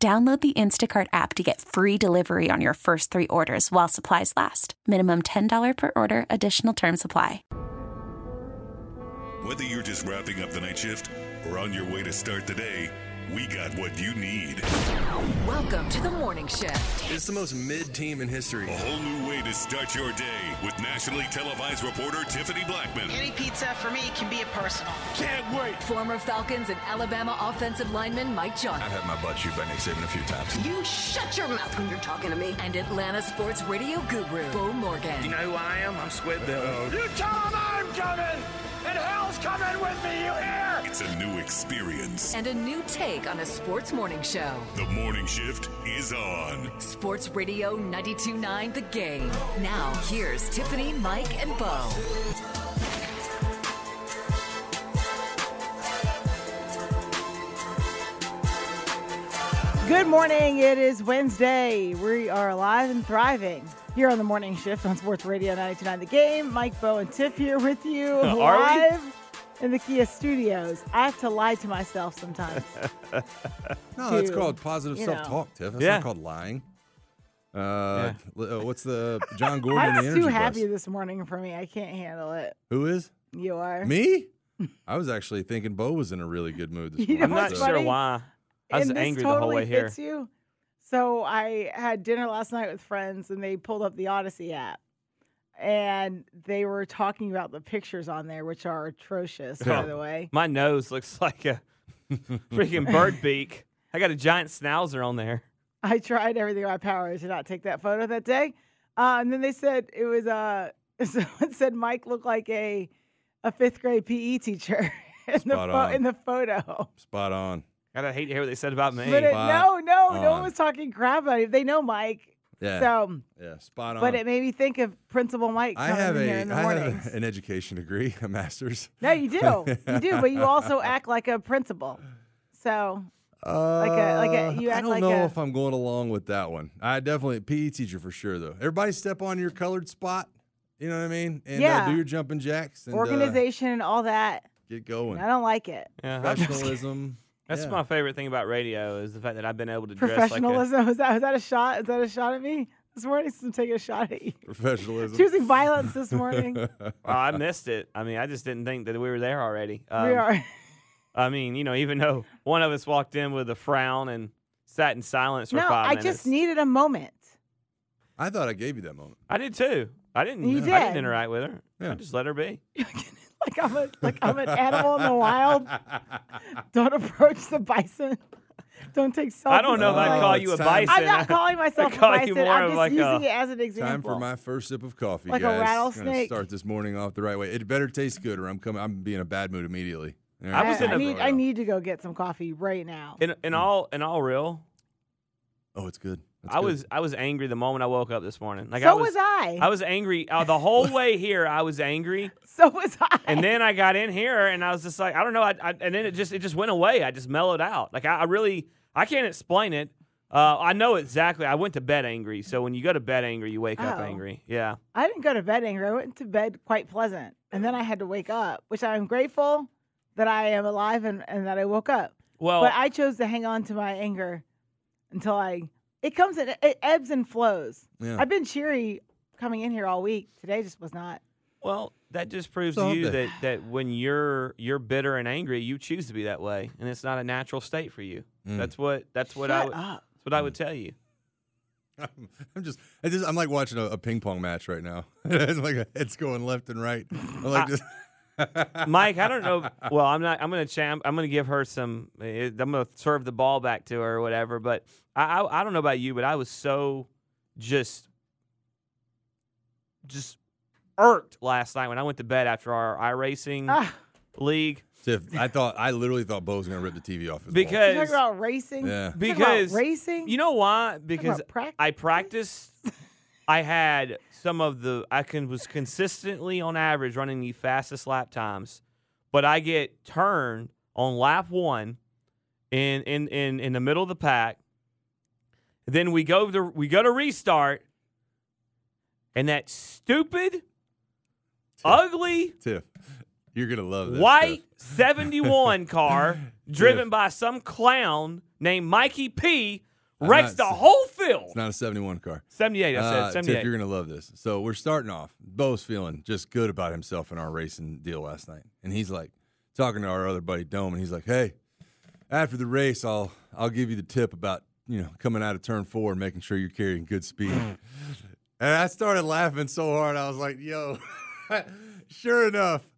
Download the Instacart app to get free delivery on your first three orders while supplies last. Minimum $10 per order, additional term supply. Whether you're just wrapping up the night shift or on your way to start the day, we got what you need. Welcome to the morning shift. It's the most mid team in history. A whole new way to start your day with nationally televised reporter Tiffany Blackmon. Any pizza for me can be a personal. Can't wait. Former Falcons and Alabama offensive lineman Mike Johnson. I've had my butt chewed by Nick Saban a few times. You shut your mouth when you're talking to me. And Atlanta sports radio guru, Beau Morgan. You know who I am? I'm Squid Bill. You tell him I'm coming, and hell's coming with me, you hear? It's a new experience. And a new take on a sports morning show. The morning shift is on. Sports Radio 92.9 The Game. Now, here's Tiffany, Mike, and Beau. Good morning. It is Wednesday. We are alive and thriving here on the morning shift on Sports Radio 929 The Game. Mike, Beau, and Tiff here with you live in the Kia studios. I have to lie to myself sometimes. No, that's to, called positive self talk, Tiff. That's Yeah. not called lying. Uh, l- uh, What's the John Gordon and I'm the too happy bus? this morning for me. I can't handle it. Who is? You are. Me? I was actually thinking Beau was in a really good mood this You know morning. I'm not what's so- sure funny? why. I was and this angry totally the whole way here. fits you. So I had dinner last night with friends, and they pulled up the Odyssey app, and they were talking about the pictures on there, which are atrocious, by the way. My nose looks like a freaking bird beak. I got a giant schnauzer on there. I tried everything in my power to not take that photo that day, uh, and then they said it was uh, someone said Mike looked like a a fifth grade PE teacher in the Spot on. in the photo. Spot on. God, I hate to hear what they said about me. But it, Spot no, no, no one was talking crap about him. They know Mike, Yeah. so. yeah. Spot on. But it made me think of Principal Mike I coming have in a, here in the I mornings. have an education degree, a master's. No, you do. You do, but you also act like a principal. So Uh, Like a- like a- you I don't like know a- if I'm going along with that one. I definitely PE teacher for sure though. Everybody step on your colored spot. You know what I mean? And uh, Yeah. do your jumping jacks and uh, organization and all that. get going. I don't like it. Yeah, I'm Professionalism. That's yeah. my favorite thing about radio is the fact that I've been able to dress like a. Professionalism. was that was that a shot? Is that a shot at me this morning? I'm taking a shot at you. Professionalism. Choosing violence this morning. Well, I missed it. I mean, I just didn't think that we were there already. Um, are. I mean, you know, even though one of us walked in with a frown and sat in silence for No, five I minutes. I just needed a moment. I thought I gave you that moment. I did too. I didn't. You I did. didn't interact with her. I just let her be. Like I'm a like I'm an animal in the wild. Don't approach the bison. Don't take selfies. I don't know if Oh, I'd call you a time. bison. I'm not calling myself a call you bison. more I'm of just like using a- it as an example. Time for my first sip of coffee, Like a guys. Gonna rattlesnake. start this morning off the right way. It better taste good, or I'm coming. I'm being in a bad mood immediately. All right, I was I, in I a- need I need to go get some coffee right now. In, in all in all real, Oh, it's good. That's I good. was I was angry the moment I woke up this morning. Like I so was, was I. I was angry uh, the whole way here. I was angry, so was I. and then I got in here and I was just like, I don't know. I, I, and then it just it just went away. I just mellowed out. Like I, I really I can't explain it. Uh, I know exactly. I went to bed angry. So when you go to bed angry, you wake up Oh. angry. Yeah. I didn't go to bed angry. I went to bed quite pleasant. And then I had to wake up, which I'm grateful that I am alive and, and that I woke up. Well, but I chose to hang on to my anger until I it comes and it ebbs and flows. Yeah. I've been cheery coming in here all week. Today just was not. Well, that just proves So to you that, that when you're you're bitter and angry, you choose to be that way, and it's not a natural state for you. Mm. That's what that's what I Shut would, up. that's what I would tell you. I'm, I'm just, I just, I'm like watching a, a ping pong match right now. it's like a, it's going left and right. I'm like just. Mike, I don't know. Well, I'm not. I'm gonna champ. I'm gonna give her some. eh, I'm gonna serve the ball back to her or whatever. But I, I, I don't know about you, but I was so just, just irked last night when I went to bed after our iRacing Ah, league. Tiff, I thought I literally thought Beau was gonna rip the TV off his wall. You because talking about racing? Yeah. Talking about because racing. You know why? Because practice? I practiced. I had some of the. I can was consistently on average running the fastest lap times, but I get turned on lap one, in in in in the middle of the pack. Then we go to we go to restart, and that stupid, ugly Tiff, you're gonna love this. white Tiff. 71 car driven by some clown named Mikey P wrecks not the whole field. It's not a 71 car. 78, I said. Uh, 78. Tiff, you're gonna love this. So we're starting off. Beau's feeling just good about himself in our racing deal last night, and he's like talking to our other buddy Dome, and he's like, "Hey, after the race, I'll I'll give you the tip about you know coming out of turn four and making sure you're carrying good speed." and I started laughing so hard, I was like, "Yo!" sure enough.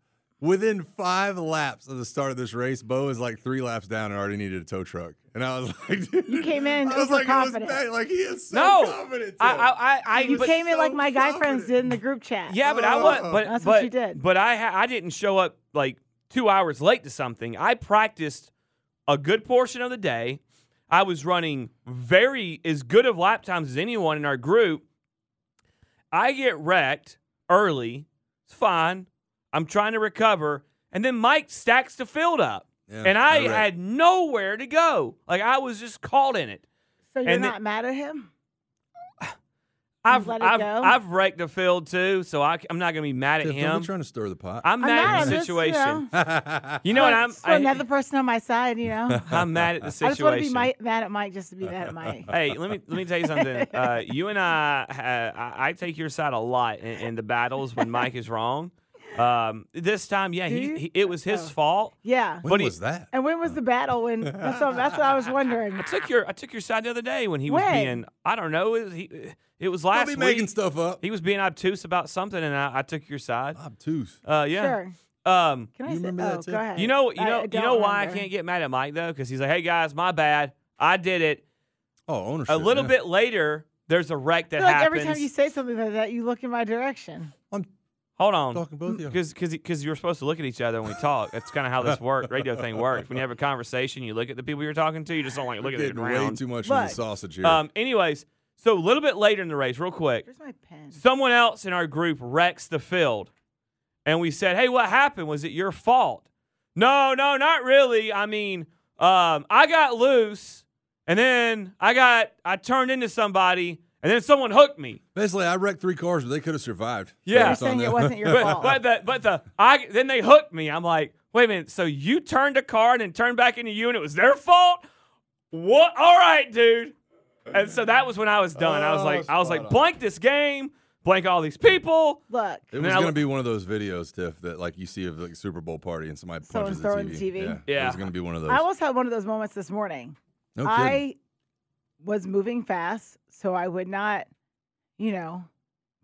Within five laps of the start of this race, Beau is like three laps down and already needed a tow truck. And I was like, dude, You came in I was like, it was overconfident. bad. Like he is so no, confident. I, I, I, I you but- came in like so my guy friends did in the group chat. Yeah, but I was, Oh. but That's but, what you did. But I, ha- I didn't show up like two hours late to something. I practiced a good portion of the day. I was running very as good of lap times as anyone in our group. I get wrecked early. It's fine. I'm trying to recover, and then Mike stacks the field up, Yeah, and I I had nowhere to go. Like I was just caught in it. So you're and not then- mad at him? I've let it I've, go? I've wrecked the field too, so I, am not gonna be mad at Tiff, don't him. be trying to stir the pot. I'm I'm mad at I'm the just, you situation. know, You know what I'm? for another person on my side, you know. I'm mad at the situation. I just want to be situation. mad at Mike just to be mad at Mike. hey, let me let me tell you something. Uh, you and I, uh, I, I take your side a lot in, in the battles when Mike is wrong. Um, this time, yeah, he, he it was his Oh. fault. Yeah. when but he- was that? And when was the battle? When that's what, that's what I was wondering. I took your I took your side the other day when he was being I don't know it was, he, it was Don't last be week. making stuff up. He was being obtuse about something, and I, I took your side. Obtuse. Uh, yeah. Sure. Um, Can I You say? remember that oh, too? go ahead. you know, you I- know, you know why I can't get mad at Mike though, because he's like, "Hey guys, my bad, I did it." Oh, ownership. A little yeah. bit later, there's a wreck I that feel like happens. every time you say something like that, you look in my direction. I'm Hold on. talking both of you. Because because you're supposed to look at each other when we talk. That's kind of how this work radio thing works. When you have a conversation, you look at the people you're talking to. You just don't like look We're at the getting way too much from the sausage here. Um. Anyways, so a little bit later in the race, real quick, Where's my pen? someone else in our group wrecks the field, and we said, "Hey, what happened? Was it your fault?" No, no, not really. I mean, um, I got loose, and then I got I turned into somebody, and then someone hooked me. Basically, I wrecked three cars, but they could have survived. Yeah. You're saying it that. wasn't your but, fault. but the but the I then they hooked me. I'm like, wait a minute. So you turned a car and then turned back into you, and it was their fault? What? All right, dude. And so that was when I was done. I was Oh, like, I was spot like, on. blank this game, blank all these people. Look, It And was I going to look- be one of those videos, Tiff, that like you see of like a Super Bowl party and somebody Someone's punches the throwing TV. the TV? Yeah, Yeah. it was going to be one of those. I almost had one of those moments this morning. no kidding. I was moving fast, so I would not, you know,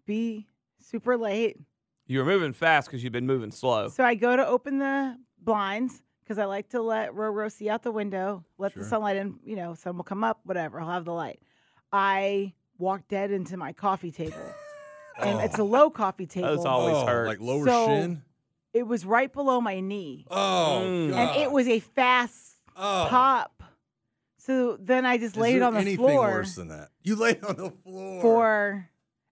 be super late. You were moving fast because you've been moving slow. So I go to open the blinds because I like to let Roro see out the window, let Sure. the sunlight in. You know, sun will come up, whatever. I'll have the light. I walk dead into my coffee table, and it's a low coffee table. Those always oh, hurt. Like lower So- shin. It was right below my knee, Oh, Mm. God. and it was a fast oh. pop. So then I just Is laid there on the anything floor Anything worse than that? You laid on the floor. for.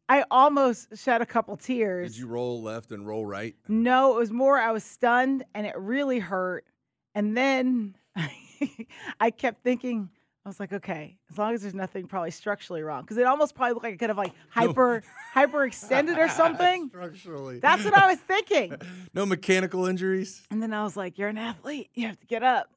I almost shed a couple tears. Did you roll left and roll right? No, it was more I was stunned and it really hurt. And then I kept thinking, I was like, okay, as long as there's nothing probably structurally wrong. Because it almost probably looked like it could have like hyper hyper extended or something. Structurally. That's what I was thinking. no mechanical injuries. And then I was like, You're an athlete. You have to get up.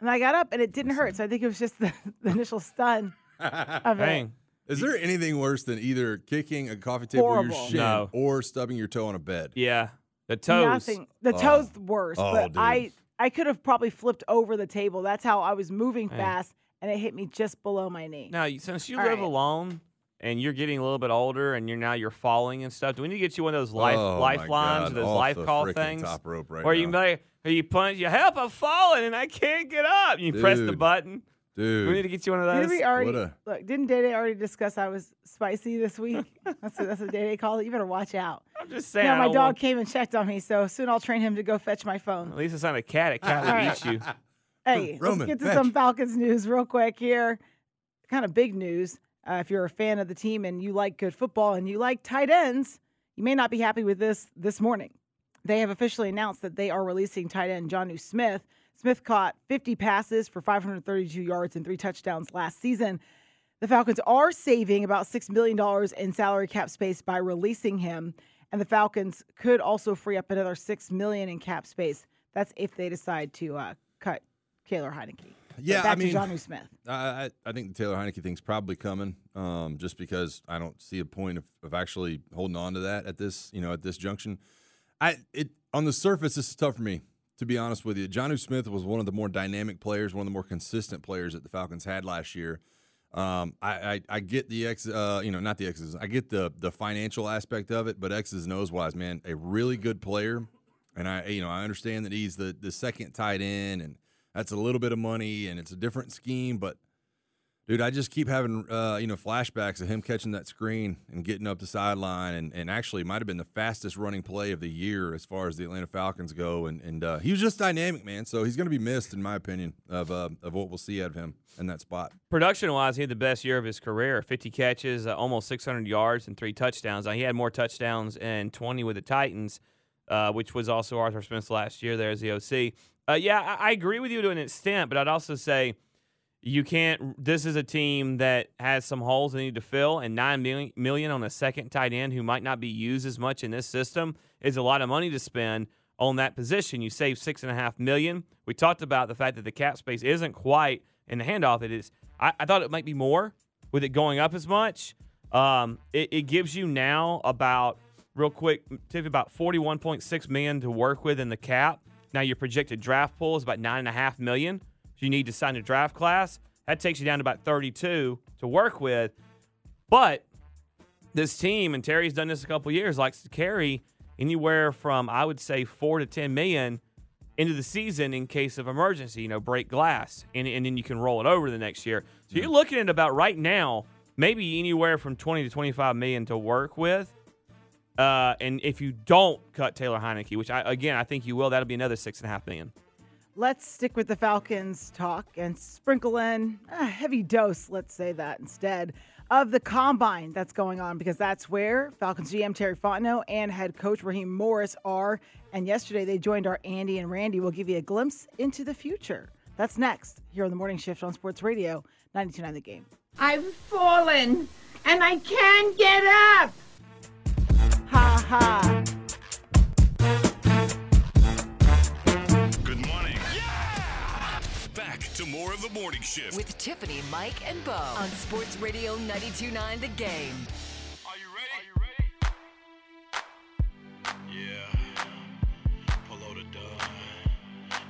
And I got up and it didn't hurt. So I think it was just the, the initial stun of it. Dang. Is there anything worse than either kicking a coffee table or your Horrible. shin No. or stubbing your toe on a bed? Yeah. The toes. Nothing. The Oh. toes the oh. worst. Oh, but dude. I I could have probably flipped over the table. That's how I was moving Hey. fast and it hit me just below my knee. Now, since you All live right. alone and you're getting a little bit older and you're now you're falling and stuff, do we need to get you one of those life Oh, lifelines those off life the call things? Top rope right or you now. can be like, you punch, you help, I'm falling and I can't get up. You press the button. Dude. We need to get you one of those. Did those. we already What a- look? Didn't Day Day already discuss I was spicy this week? that's what, that's what Day Day called it. You better watch out. I'm just saying. Yeah, my dog want- came and checked on me, so soon I'll train him to go fetch my phone. At least it's not a cat. A cat All would right. eat you. Hey, Roman, let's get to fetch. some Falcons news real quick here. Kind of big news. Uh, if you're a fan of the team and you like good football and you like tight ends, you may not be happy with this this morning. They have officially announced that they are releasing tight end Jonnu Smith. Smith caught 50 passes for 532 yards and three touchdowns last season. The Falcons are saving about $6 million in salary cap space by releasing him. And the Falcons could also free up another 6 million in cap space. That's if they decide to uh, cut Taylor Heinicke. Yeah, I mean, Jonnu Smith. I, I I think the Taylor Heinicke thing's probably coming, um, just because I don't see a point of, of actually holding on to that at this you know at this junction. I it on the surface this is tough for me to be honest with you. Jonnu Smith was one of the more dynamic players, one of the more consistent players that the Falcons had last year. Um, I, I I get the X, uh, you know, not the X's. I get the the financial aspect of it, but X's nose wise, man, a really good player, and I you know I understand that he's the the second tight end, and that's a little bit of money, and it's a different scheme, but dude, I just keep having uh, you know flashbacks of him catching that screen and getting up the sideline, and, and actually might have been the fastest running play of the year as far as the Atlanta Falcons go, and and uh, he was just dynamic, man. So he's going to be missed, in my opinion, of uh, of what we'll see out of him in that spot. Production wise, he had the best year of his career 50 catches, uh, almost 600 yards, and three touchdowns. He had more touchdowns and 20 with the Titans, uh, which was also Arthur Smith's last year there as the OC. Uh, yeah, I, I agree with you to an extent, but I'd also say you can't. This is a team that has some holes they need to fill, and nine million, million on a second tight end who might not be used as much in this system is a lot of money to spend on that position. You save six and a half million. We talked about the fact that the cap space isn't quite in the handoff. It is. I, I thought it might be more with it going up as much. Um, it, it gives you now about real quick, Tiff, about forty-one point six million to work with in the cap. Now your projected draft pool is about nine and a half million. You need to sign a draft class. That takes you down to about thirty-two to work with. But this team, and Terry's done this a couple years, likes to carry anywhere from I would say four to ten million into the season in case of emergency. You know, break glass, and, and then you can roll it over the next year. So you're looking at about right now, maybe anywhere from twenty to twenty-five million to work with. Uh, and if you don't cut Taylor Heinicke, which I again I think you will, that'll be another six and a half million. Let's stick with the Falcons talk and sprinkle in a heavy dose, let's say that instead, of the combine that's going on because that's where Falcons GM Terry Fontenot and head coach Raheem Morris are. And yesterday they joined our Andy and Randy. We'll give you a glimpse into the future. That's next here on the morning shift on Sports Radio 929 The Game. I've fallen and I can't get up. Ha ha. Morning shift. With Tiffany, Mike, and Beau on Sports Radio 92.9 The Game. Are you ready? Are you ready? Yeah. Polo the dub.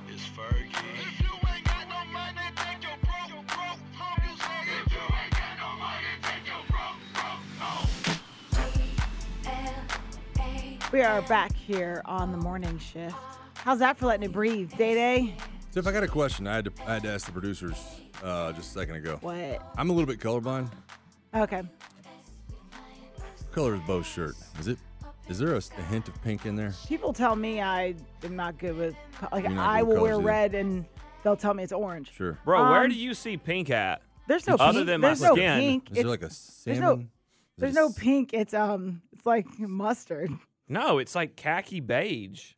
It's Fergie. If you ain't got no money, take your broke, broke home. You say if you ain't got no money, take your broke, broke home. We are back here on the morning shift. How's that for letting it breathe, Day Day? So if I got a question, I had to I had to ask the producers uh, just a second ago. What? I'm a little bit colorblind. Okay. What color is Beau's shirt? Is it? Is there a, a hint of pink in there? People tell me I am not good with, like, You're I will wear either. red and they'll tell me it's orange. Sure. Bro, where Um, do you see pink at? There's no Other pink. than my there's no skin. pink. Is It's, there like a there's salmon? no- there's no pink. It's um, it's like mustard. No, it's like khaki beige.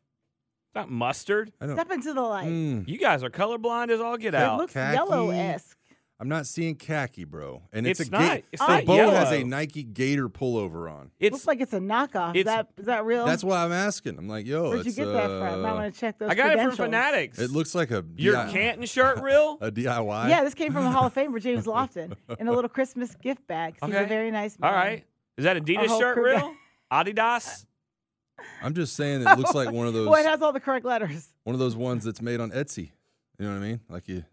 It's not mustard. I don't. Step into the light. Mm, You guys are colorblind as all get out. it out. looks Khaki. yellow-esque. I'm not seeing khaki, bro. And it's, It's a not- Ga- it's so not Beau has a Nike Gator pullover on. It's looks like it's a knockoff. Is it's- that is that real? That's why I'm asking. I'm like, yo, Where'd you it's, get that from? I uh, want to check those. I got it from credentials. Fanatics. It looks like a Your DI Canton shirt real? a DIY. Yeah, this came from the Hall of Famer James Lofton in a little Christmas gift bag. He's a Okay. very nice man. All right. Is that Adidas whole shirt crew real? Adidas? I'm just saying it looks like one of those Well, it has all the correct letters. one of those ones that's made on Etsy. You know what I mean? Like you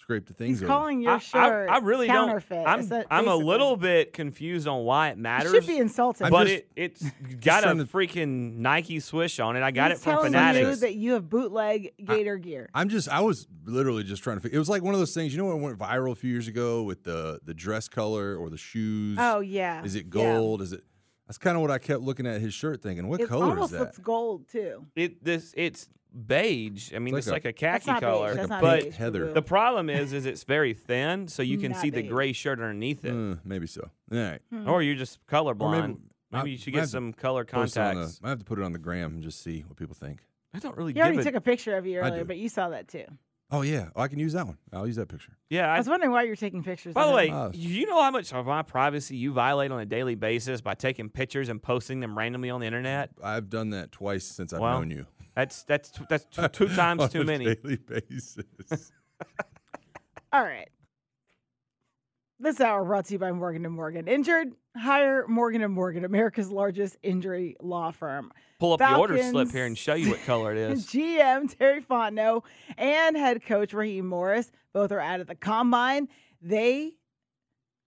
scrape the things He's over. calling your I, shirt I, I really counterfeit. don't. I'm, that I'm a little bit confused on why it You matters. should be insulted. I'm but just- it it's got a trying to- freaking Nike swish on it. I got He's it from telling Fanatics. you that you have bootleg Gator gear. I'm just, I was literally just trying to. Figure, it was like one of those things. You know, what went viral a few years ago with the the dress color or the shoes. Oh yeah. Is it Yeah. gold? Is it? That's kind of what I kept looking at his shirt, thinking, what It color almost is that? looks gold too. it this it's beige. I mean, It's it's like like, a- a, khaki not beige. color, That's not but beige, heather. boo-boo. the problem is, is it's very thin, so you can Not see the beige. gray shirt underneath it. Uh, maybe so. All right. Hmm. Or you're just colorblind. I- maybe, you should I get have to some color Post it on the- contacts. I have to put it on the gram and just see what people think. I don't really He already give took a, a picture of you I earlier, do. but you saw that too. Oh yeah, oh, I can use that one. I'll use that picture. yeah. I I, was wondering why you're taking pictures. by the way, Oh. you know how much of my privacy you violate on a daily basis by taking pictures and posting them randomly on the internet? I've done that twice since I've Well, known you. That's that's t- that's t- two times On too a many. Daily basis. All right. This hour brought to you by Morgan and Morgan. Injured? Hire Morgan and Morgan, America's largest injury law firm. Pull up the order slip here and show you what color it is. GM Terry Fontenot and head coach Raheem Morris both are out of the combine. They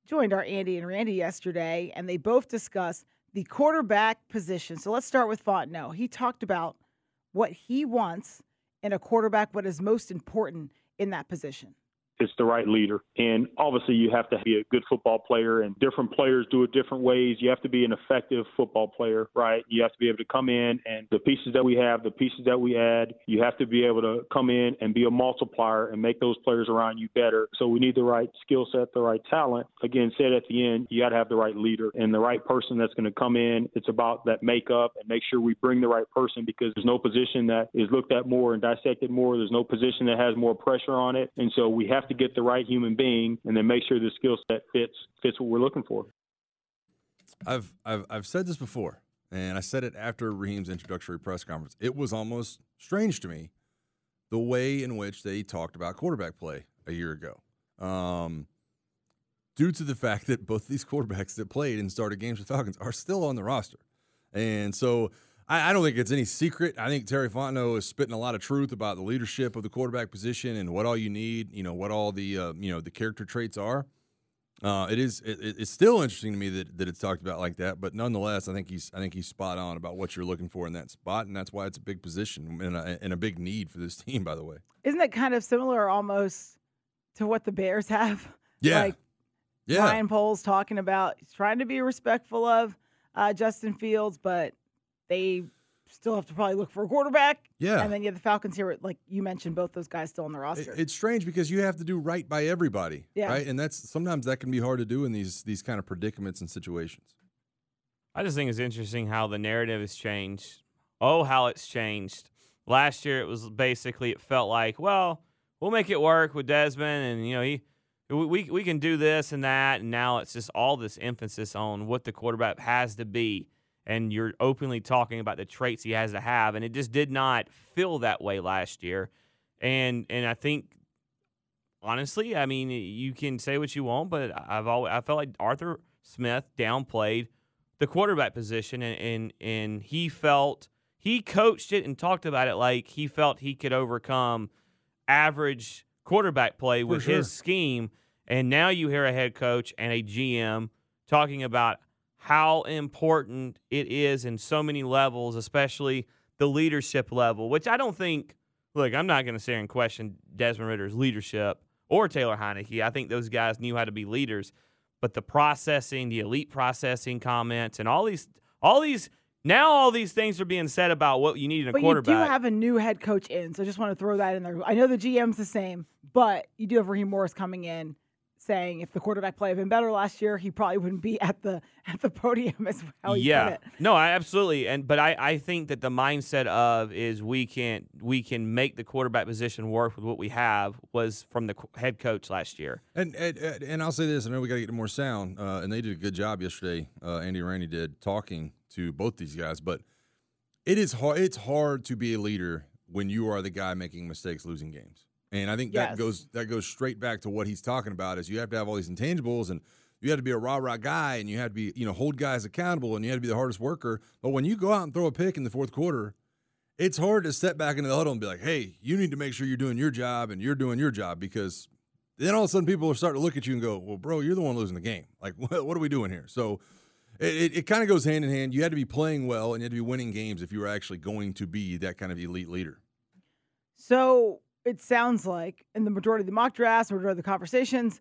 joined our Andy and Randy yesterday, and they both discussed the quarterback position. So let's start with Fontenot. He talked about what he wants in a quarterback, what is most important in that position. It's the right leader. And obviously, you have to be a good football player, and different players do it different ways. You have to be an effective football player, right? You have to be able to come in, and the pieces that we have, the pieces that we add, you have to be able to come in and be a multiplier and make those players around you better. So we need the right skill set, the right talent. Again, said at the end, you got to have the right leader and the right person that's going to come in. It's about that makeup and make sure we bring the right person because there's no position that is looked at more and dissected more. There's no position that has more pressure on it, and so we have to get the right human being and then make sure the skill set fits fits what we're looking for. I've I've I've said this before, and I said it after Raheem's introductory press conference. It was almost strange to me the way in which they talked about quarterback play a year ago. Um, due to the fact that both these quarterbacks that played and started games with Falcons are still on the roster. And so I, I don't think it's any secret. I think Terry Fontenot is spitting a lot of truth about the leadership of the quarterback position and what all you need, you know, what all the uh, you know the character traits are. Uh, it is. It, it- it's still interesting to me that, that it's talked about like that, but nonetheless, I think he's. I think he's spot on about what you're looking for in that spot, and that's why it's a big position and a, and a big need for this team. By the way, Isn't that kind of similar almost to what the Bears have? yeah, Like yeah, Ryan Poles talking about trying to be respectful of uh, Justin Fields, but they still have to probably look for a quarterback. yeah. And then you have the Falcons here, like you mentioned, both those guys still on the roster. it's strange because you have to do right by everybody, Yeah. right? And that's sometimes that can be hard to do in these these kind of predicaments and situations. I just think it's interesting how the narrative has changed. Oh, how it's changed. Last year, it was basically it felt like, well, we'll make it work with Desmond, and you know he, we we, we can do this and that, and now it's just all this emphasis on what the quarterback has to be, and you're openly talking about the traits he has to have, and it just did not feel that way last year, and and I think honestly, I mean, you can say what you want, but I've always I felt like Arthur Smith downplayed the quarterback position, and and, and he felt he coached it and talked about it like he felt he could overcome average quarterback play with sure. his scheme. And now you hear a head coach and a GM talking about how important it is in so many levels, especially the leadership level, which I don't think. Look, I'm not going to sit here and question Desmond Ridder's leadership or Taylor Heinicke. I think those guys knew how to be leaders, but the processing, the elite processing comments, and all these, all these, now all these things are being said about what you need in a but you quarterback. do have a new head coach in, so I just want to throw that in there. I know the GM's the same, but you do have Raheem Morris coming in saying if the quarterback play had been better last year, he probably wouldn't be at the at the podium as well. yeah, it. no, I absolutely, and but I, I think that the mindset of is we can we can make the quarterback position work with what we have was from the head coach last year. And and, and- and I'll say this: I know we got to get more sound, uh, and they did a good job yesterday. Uh, Andy and Randy did talking to both these guys, but it is hard. It's hard to be a leader when you are the guy making mistakes, losing games. And I think that goes that goes straight back to what he's talking about: is you have to have all these intangibles, and you have to be a rah rah guy, and you have to be you know hold guys accountable, and you have to be the hardest worker. But when you go out and throw a pick in the fourth quarter, it's hard to step back into the huddle and be like, "Hey, you need to make sure you're doing your job and you're doing your job," because then all of a sudden people are starting to look at you and go, "Well, bro, you're the one losing the game. Like, what, what are we doing here?" So it, it, it kind of goes hand in hand. You had to be playing well and you had to be winning games if you were actually going to be that kind of elite leader. So it sounds like in the majority of the mock drafts, majority of the conversations,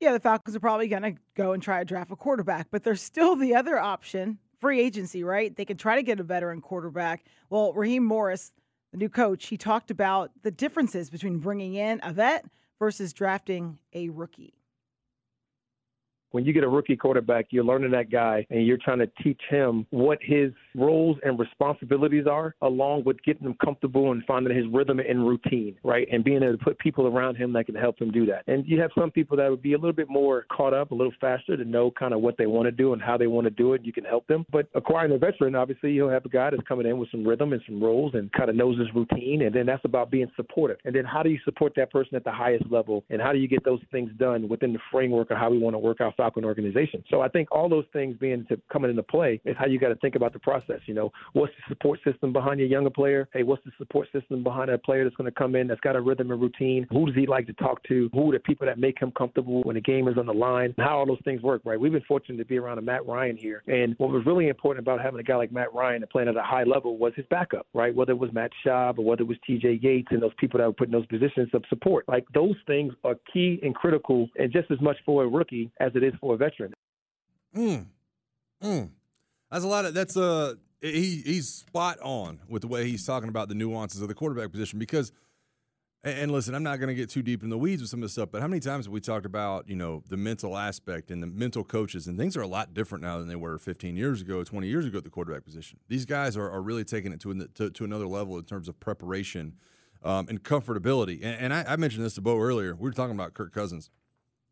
yeah, the Falcons are probably going to go and try to draft a quarterback, but there's still the other option, free agency, right? They can try to get a veteran quarterback. Well, Raheem Morris, the new coach, he talked about the differences between bringing in a vet versus drafting a rookie when you get a rookie quarterback, you're learning that guy and you're trying to teach him what his roles and responsibilities are, along with getting him comfortable and finding his rhythm and routine, right? And being able to put people around him that can help him do that. And you have some people that would be a little bit more caught up, a little faster to know kind of what they want to do and how they want to do it. You can help them. But acquiring a veteran, obviously, you'll have a guy that's coming in with some rhythm and some roles and kind of knows his routine. And then that's about being supportive. And then how do you support that person at the highest level? And how do you get those things done within the framework of how we want to work our Falcon organization? So I think all those things being to coming into play is how you got to think about the process. You know, what's the support system behind your younger player? Hey, what's the support system behind a player that's going to come in that's got a rhythm and routine? Who does he like to talk to? Who are the people that make him comfortable when the game is on the line? How all those things work, right? We've been fortunate to be around a Matt Ryan here, and what was really important about having a guy like Matt Ryan playing at a high level was his backup, right? Whether it was Matt Schaub or whether it was T.J. Yates and those people that were put in those positions of support, like those things are key and critical, and just as much for a rookie as it is for a veteran. Mm. Mm. That's a lot of that's a he he's spot on with the way he's talking about the nuances of the quarterback position because and listen, I'm not going to get too deep in the weeds with some of this stuff, but how many times have we talked about, you know, the mental aspect and the mental coaches and things are a lot different now than they were 15 years ago, 20 years ago at the quarterback position. These guys are, are really taking it to, to, to another level in terms of preparation um, and comfortability. And, and I, I mentioned this to Beau earlier. We were talking about Kirk Cousins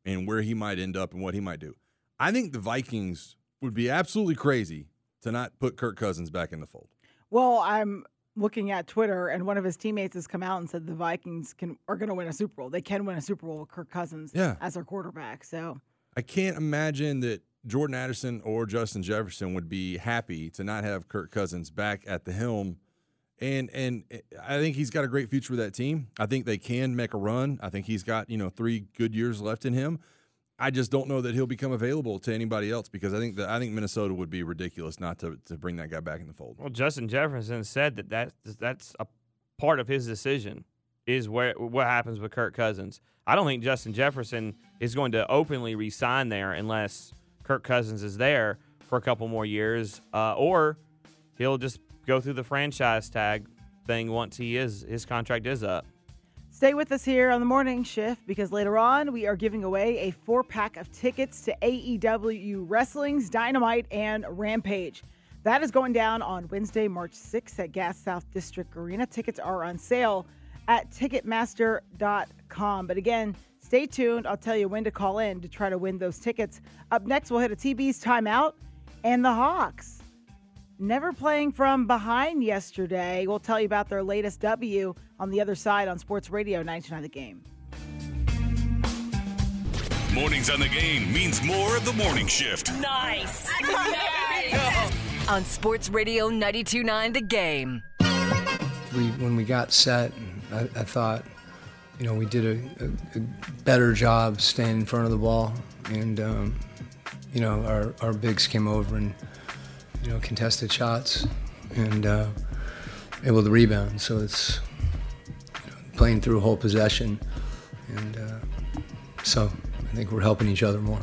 and where he might end up and what he might do. I think the Vikings would be absolutely crazy to not put Kirk Cousins back in the fold. Well, I'm looking at Twitter, and one of his teammates has come out and said the Vikings can are going to win a Super Bowl. They can win a Super Bowl with Kirk Cousins yeah. as their quarterback. So I can't imagine that Jordan Addison or Justin Jefferson would be happy to not have Kirk Cousins back at the helm. And and I think he's got a great future with that team. I think they can make a run. I think he's got, you know, three good years left in him. I just don't know that he'll become available to anybody else because I think that I think Minnesota would be ridiculous not to, to bring that guy back in the fold. Well, Justin Jefferson said that that's, that's a part of his decision is where what happens with Kirk Cousins. I don't think Justin Jefferson is going to openly resign there unless Kirk Cousins is there for a couple more years, uh, or he'll just go through the franchise tag thing once he is his contract is up. Stay with us here on the morning shift because later on we are giving away a four pack of tickets to AEW Wrestling's Dynamite and Rampage. That is going down on Wednesday, March 6th at Gas South District Arena. Tickets are on sale at Ticketmaster.com. But again, stay tuned. I'll tell you when to call in to try to win those tickets. Up next, we'll hit a TB's timeout and the Hawks never playing from behind yesterday. We'll tell you about their latest W on the other side on Sports Radio 99 The Game. Mornings on the game means more of the morning shift. Nice. on Sports Radio 92.9 The Game. We, when we got set, I, I thought, you know, we did a, a, a, better job staying in front of the ball. And, um, you know, our, our bigs came over and – you know, contested shots and uh, able to rebound. So it's you know, playing through whole possession, and uh, so I think we're helping each other more.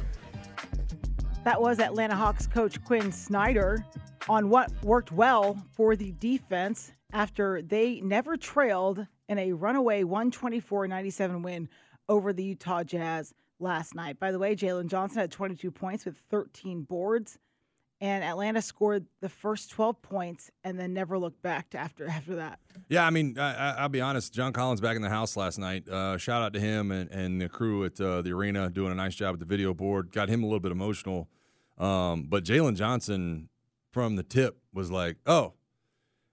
That was Atlanta Hawks coach Quin Snyder on what worked well for the defense after they never trailed in a runaway 124 97 win over the Utah Jazz last night. By the way, Jalen Johnson had 22 points with 13 boards and Atlanta scored the first 12 points and then never looked back after after that. Yeah, I mean, I, will be honest. John Collins back in the house last night. Uh, shout out to him and, and the crew at uh, the arena doing a nice job at the video board. Got him a little bit emotional. Um, but Jalen Johnson from the tip was like, "Oh,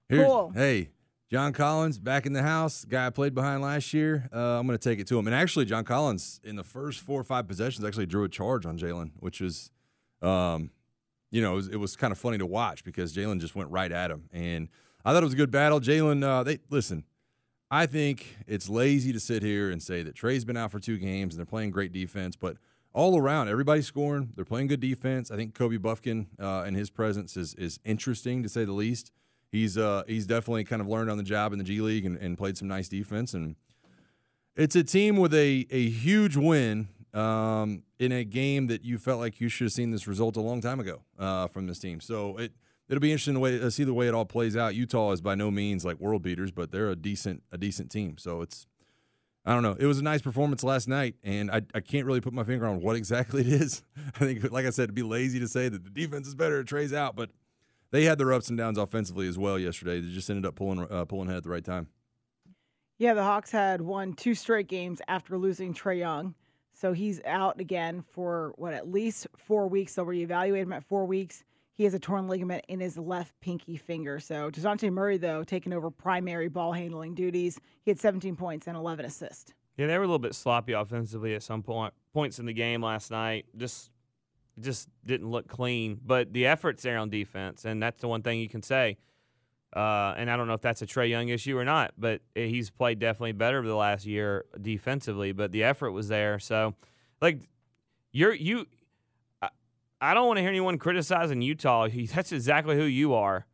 here's cool. hey." John Collins back in the house, guy I played behind last year. Uh, I'm going to take it to him. And actually, John Collins in the first four or five possessions actually drew a charge on Jalen, which was um, you know, it was, it was kind of funny to watch because Jalen just went right at him, and I thought it was a good battle. Jalen, uh, they listen. I think it's lazy to sit here and say that Trae's been out for two games and they're playing great defense, but all around, everybody's scoring. They're playing good defense. I think Kobe Bufkin uh, and his presence is is interesting to say the least. He's uh, he's definitely kind of learned on the job in the G League and, and played some nice defense. And it's a team with a a huge win um, in a game that you felt like you should have seen this result a long time ago uh, from this team. So it it'll be interesting to way, see the way it all plays out. Utah is by no means like world beaters, but they're a decent a decent team. So it's I don't know. It was a nice performance last night, and I, I can't really put my finger on what exactly it is. I think, like I said, it'd be lazy to say that the defense is better. Trae's out, but they had their ups and downs offensively as well yesterday. They just ended up pulling uh, pulling head at the right time. Yeah, the Hawks had won two straight games after losing Trae Young. So he's out again for what, at least four weeks. They'll reevaluate him at four weeks. He has a torn ligament in his left pinky finger. So Dejounte Murray, though, taking over primary ball handling duties. He had 17 points and 11 assists. Yeah, they were a little bit sloppy offensively at some point points in the game last night. Just just didn't look clean. But the effort's there on defense, and that's the one thing you can say. Uh, and I don't know if that's a Trae Young issue or not, but he's played definitely better over the last year defensively. But the effort was there. So, like, you're you. I, I don't want to hear anyone criticizing Utah. That's exactly who you are,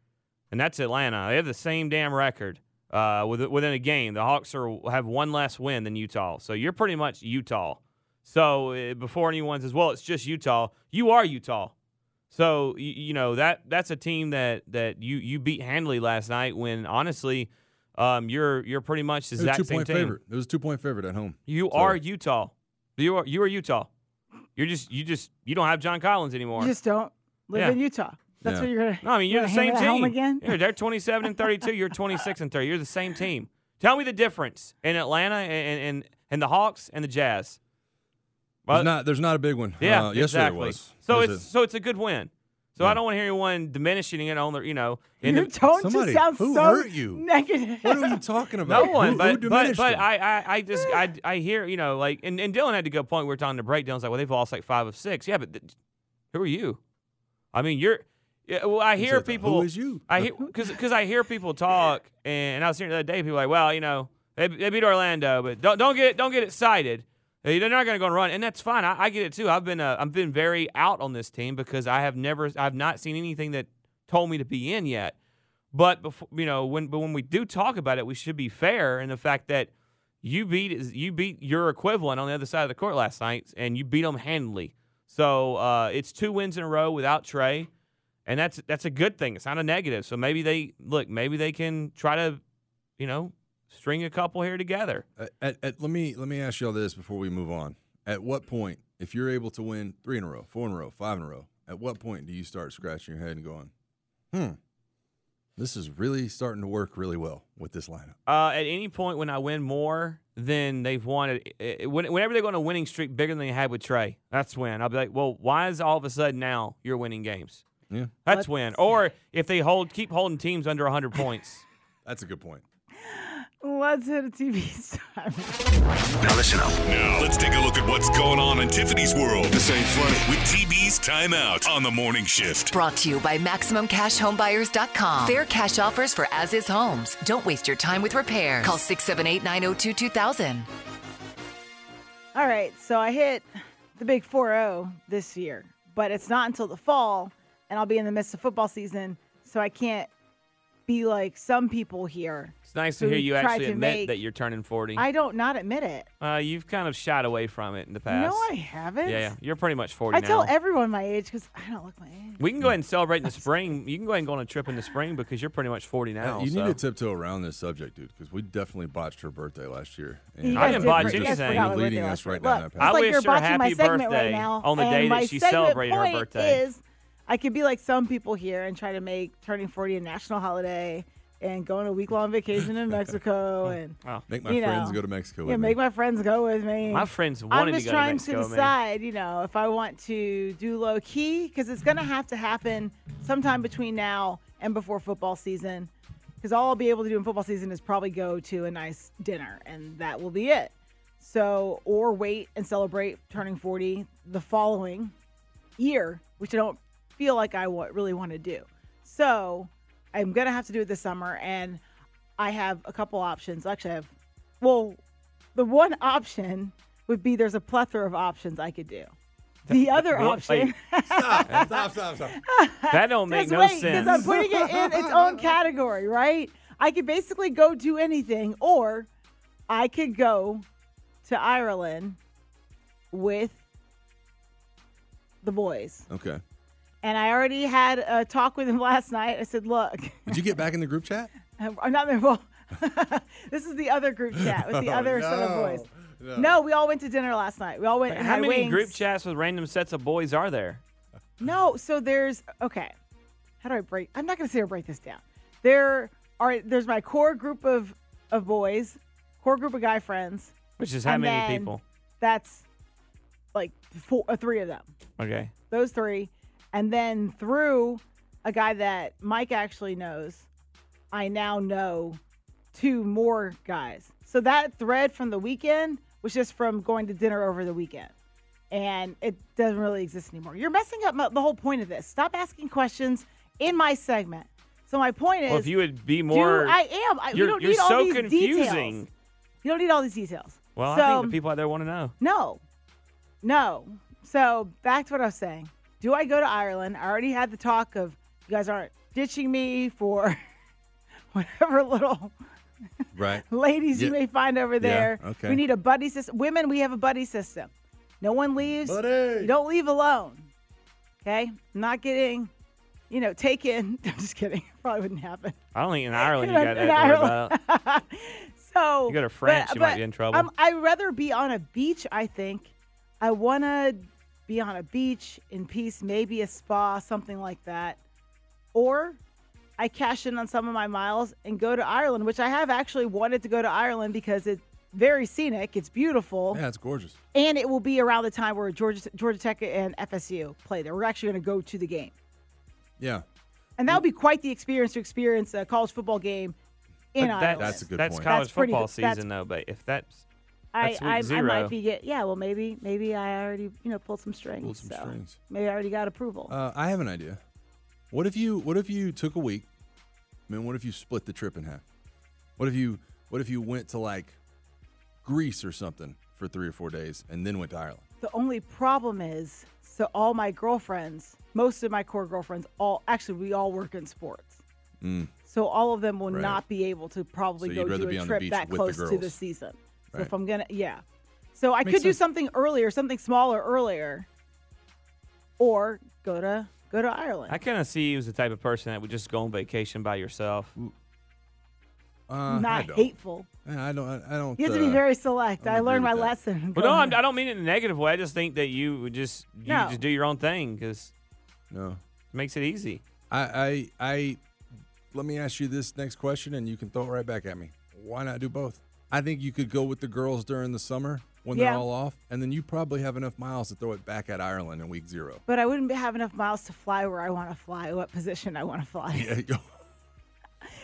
and that's Atlanta. They have the same damn record uh, within a game. The Hawks are have one less win than Utah, so you're pretty much Utah. So uh, before anyone says, "Well, it's just Utah," you are Utah. So you, you, know that that's a team that that you you beat handily last night. When honestly, um, you're you're pretty much the exact same team. Favorite. It was two point favorite at home. You so. are Utah. You are you are Utah. You're just you just you don't have John Collins anymore. You just don't live yeah. in Utah. That's yeah. what you're gonna. No, I mean you're the same team. again. You're, they're 27 and 32. You're 26 and 30. You're the same team. Tell me the difference in Atlanta and and, and the Hawks and the Jazz. Well, there's not there's not a big one. Yeah, uh, exactly. Was. So There's it's a, so it's a good win. So yeah. I don't want to hear anyone diminishing it on the, you know. In Your the, tone somebody, just sounds who so hurt you? negative. What are you talking about? No one, who, but who but, but? I, I I just I, I hear you know like and, and Dylan had to go point. We were talking to break. Dylan's like, well, they've lost like five of six. Yeah, but th- who are you? I mean, you're. Yeah, well, I hear people. Who is you? I hear because because I hear people talk, and I was hearing the other day people like, well, you know, they, they beat Orlando, but don't don't get don't get excited. They're not going to go and run, and that's fine. I, I get it too. I've been uh, I've been very out on this team because I have never I've not seen anything that told me to be in yet. But before, you know, when but when we do talk about it, we should be fair in the fact that you beat you beat your equivalent on the other side of the court last night, and you beat them handily. So uh, it's two wins in a row without Trae, and that's that's a good thing. It's not a negative. So maybe they look, maybe they can try to, you know, string a couple here together. At, at, let me let me ask y'all this before we move on. At what point, if you're able to win three in a row, four in a row, five in a row, at what point do you start scratching your head and going, "Hmm, this is really starting to work really well with this lineup"? Uh, at any point when I win more than they've won, whenever they go on a winning streak bigger than they had with Trae, that's when I'll be like, "Well, why is all of a sudden now you're winning games?" Yeah, that's when. Or if they hold, keep holding teams under 100 points. That's a good point. Let's hit a TV time. Now listen up. Now let's take a look at what's going on in Tiffany's world. This ain't funny. With TB's Timeout on the morning shift. Brought to you by MaximumCashHomeBuyers.com. Fair cash offers for as is homes. Don't waste your time with repairs. Call 678 902 2000. All right, so I hit the big 4 0 this year, but it's not until the fall, and I'll be in the midst of football season, so I can't be like some people here it's nice to hear you actually admit make- that you're turning 40. I don't not admit it. uh, you've kind of shied away from it in the past. No, I haven't. Yeah, yeah. You're pretty much 40 I now. tell everyone my age because I don't look my age. we can go ahead and celebrate in the spring. You can go ahead and go on a trip in the spring because you're pretty much 40 now. you so. need to tiptoe around this subject, dude, because we definitely botched her birthday last year. And I didn't botch for- you guys anything. You're leading us right night. down that it's I like wish you're her botching happy birthday right now, on the day that she celebrated her birthday. Is I could be like some people here and try to make turning 40 a national holiday and go on a week long vacation in Mexico oh, and Oh. Make my you friends know, go to Mexico Yeah, with make me. my friends go with me. My friends I'm wanted just to go to trying Mexico, to man. decide, you know, if I want to do low key because it's gonna have to happen sometime between now and before football season. Because all I'll be able to do in football season is probably go to a nice dinner, and that will be it. So, or wait and celebrate turning 40 the following year, which I don't feel like I really want to do. So, I'm gonna have to do it this summer, and I have a couple options. Actually, I have, well, the one option would be there's a plethora of options I could do. The other Well, option. Stop, stop, stop, stop. That don't make Just no wait, sense. I'm putting it in its own category, right? I could basically go do anything, or I could go to Ireland with the boys. Okay. And I already had a talk with him last night. I said, look, Did you get back in the group chat? I'm not there. Well, this is the other group chat with the Oh, other set of boys. no. No. we all went to dinner last night. We all went. and How many wings. group chats with random sets of boys are there? No, so there's okay. How do I break? I'm not going to say or break this down. There are there's my core group of of boys, core group of guy friends. Which is how many people? That's like four, uh, three of them. Okay. Those three, and then through a guy that Mike actually knows, I now know two more guys. So that thread from the weekend was just from going to dinner over the weekend. And it doesn't really exist anymore. You're messing up the whole point of this. Stop asking questions in my segment. So my point is, Well, if you would be more, do, I am. I, you're, don't you're need all these confusing. details. You don't need all these details. Well, so, I think the people out there want to know. no, no. So back to what I was saying. Do I go to Ireland? I already had the talk of you guys aren't ditching me for whatever little Right. ladies you may find over there. okay. We need a buddy system. Women, we have a buddy system. No one leaves. Buddy. You don't leave alone. Okay? I'm not getting, you know, taken. I'm just kidding. Probably wouldn't happen. I don't think in Ireland you got that to worry Ireland. about. So You go to France, but- you might but be in trouble. I'm- I'd rather be on a beach. I think I want to be on a beach in peace, maybe a spa, something like that, or I cash in on some of my miles and go to Ireland, which I have actually wanted to go to Ireland because it's very scenic, it's beautiful, Yeah, it's gorgeous. and it will be around the time where Georgia Georgia Tech and FSU play there. We're actually going to go to the game. Yeah. And that would be quite the experience to experience a college football game in But Ireland. that's, That's a good that's point. college That's pretty football good- season, though. But if that's I, I, I might be get yeah. Well, maybe maybe I already you know pulled some strings. Pulled some so strings. Maybe I already got approval. Uh, I have an idea. What if you What if you took a week? I mean, what if you split the trip in half? What if you What if you went to like Greece or something for three or four days and then went to Ireland? the only problem is, so all my girlfriends, most of my core girlfriends, all actually we all work in sports. Mm. So all of them will Right. not be able to probably So go do a trip that close to the girls. season. So Right. if I'm gonna, yeah. So I Makes could do sense. something earlier, something smaller earlier, or go to go to Ireland. I kind of see you as the type of person that would just go on vacation by yourself. Uh, not don't. hateful. I don't. I don't. You have to be uh, very select. I I learned my that. lesson. Well, no, I'm, I don't mean it in a negative way. I just think that you would just you No. just do your own thing because No. it makes it easy. I, I, I, let me ask you this next question, and you can throw it right back at me. Why not do both? I think you could go with the girls during the summer when they're all off, and then you probably have enough miles to throw it back at Ireland in week zero. But I wouldn't have enough miles to fly where I want to fly, what position I want to fly. Yeah, yo,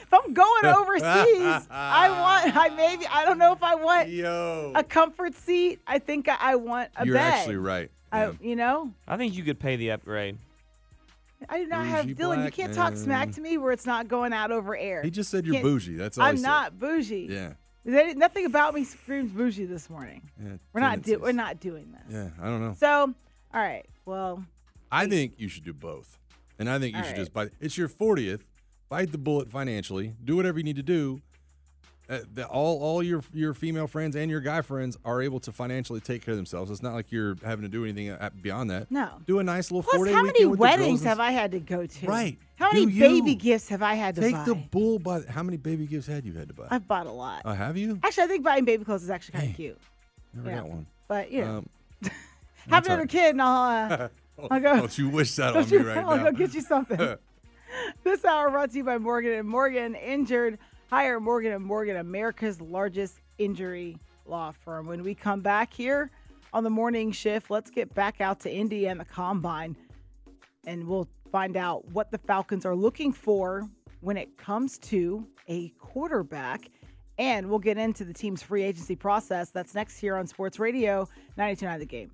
If I'm going overseas, I want, I maybe, I don't know if I want yo. a comfort seat. I think I, I want a You're bed. actually right. I, yeah. you know, I think you could pay the upgrade. I do not have Bougie Dylan. You can't talk smack to me where it's not going out over air. He just said you're Can't- bougie. That's all I'm said. not bougie. Yeah. There- Nothing about me screams bougie this morning. yeah We're not do, we're not doing this. Yeah, I don't know. So, all right. Well, I think you should do both, and I think you should right. just buy. It's your 40th. Bite the bullet financially. Do whatever you need to do. Uh, the, all all your your female friends and your guy friends are able to financially take care of themselves. It's not like you're having to do anything uh, beyond that. no. Do a nice little Plus, four day how many the weddings have I had to go to? Right. How many baby gifts have I had to Take buy? the bull by. How many baby gifts had you had to buy? I've bought a lot. Oh, have you? Actually, I think buying baby clothes is actually kind of cute. Never yeah. got one. But you know, Um, have another kid, and I'll, uh, I'll go. Don't you wish that on Don't me you- right I'll now? go get you something. this hour brought to you by Morgan and Morgan. Injured, hire Morgan and Morgan, America's largest injury law firm. When we come back here on the morning shift, let's get back out to Indy and the combine, and we'll find out what the Falcons are looking for when it comes to a quarterback. And we'll get into the team's free agency process. That's next here on Sports Radio 929 The Game.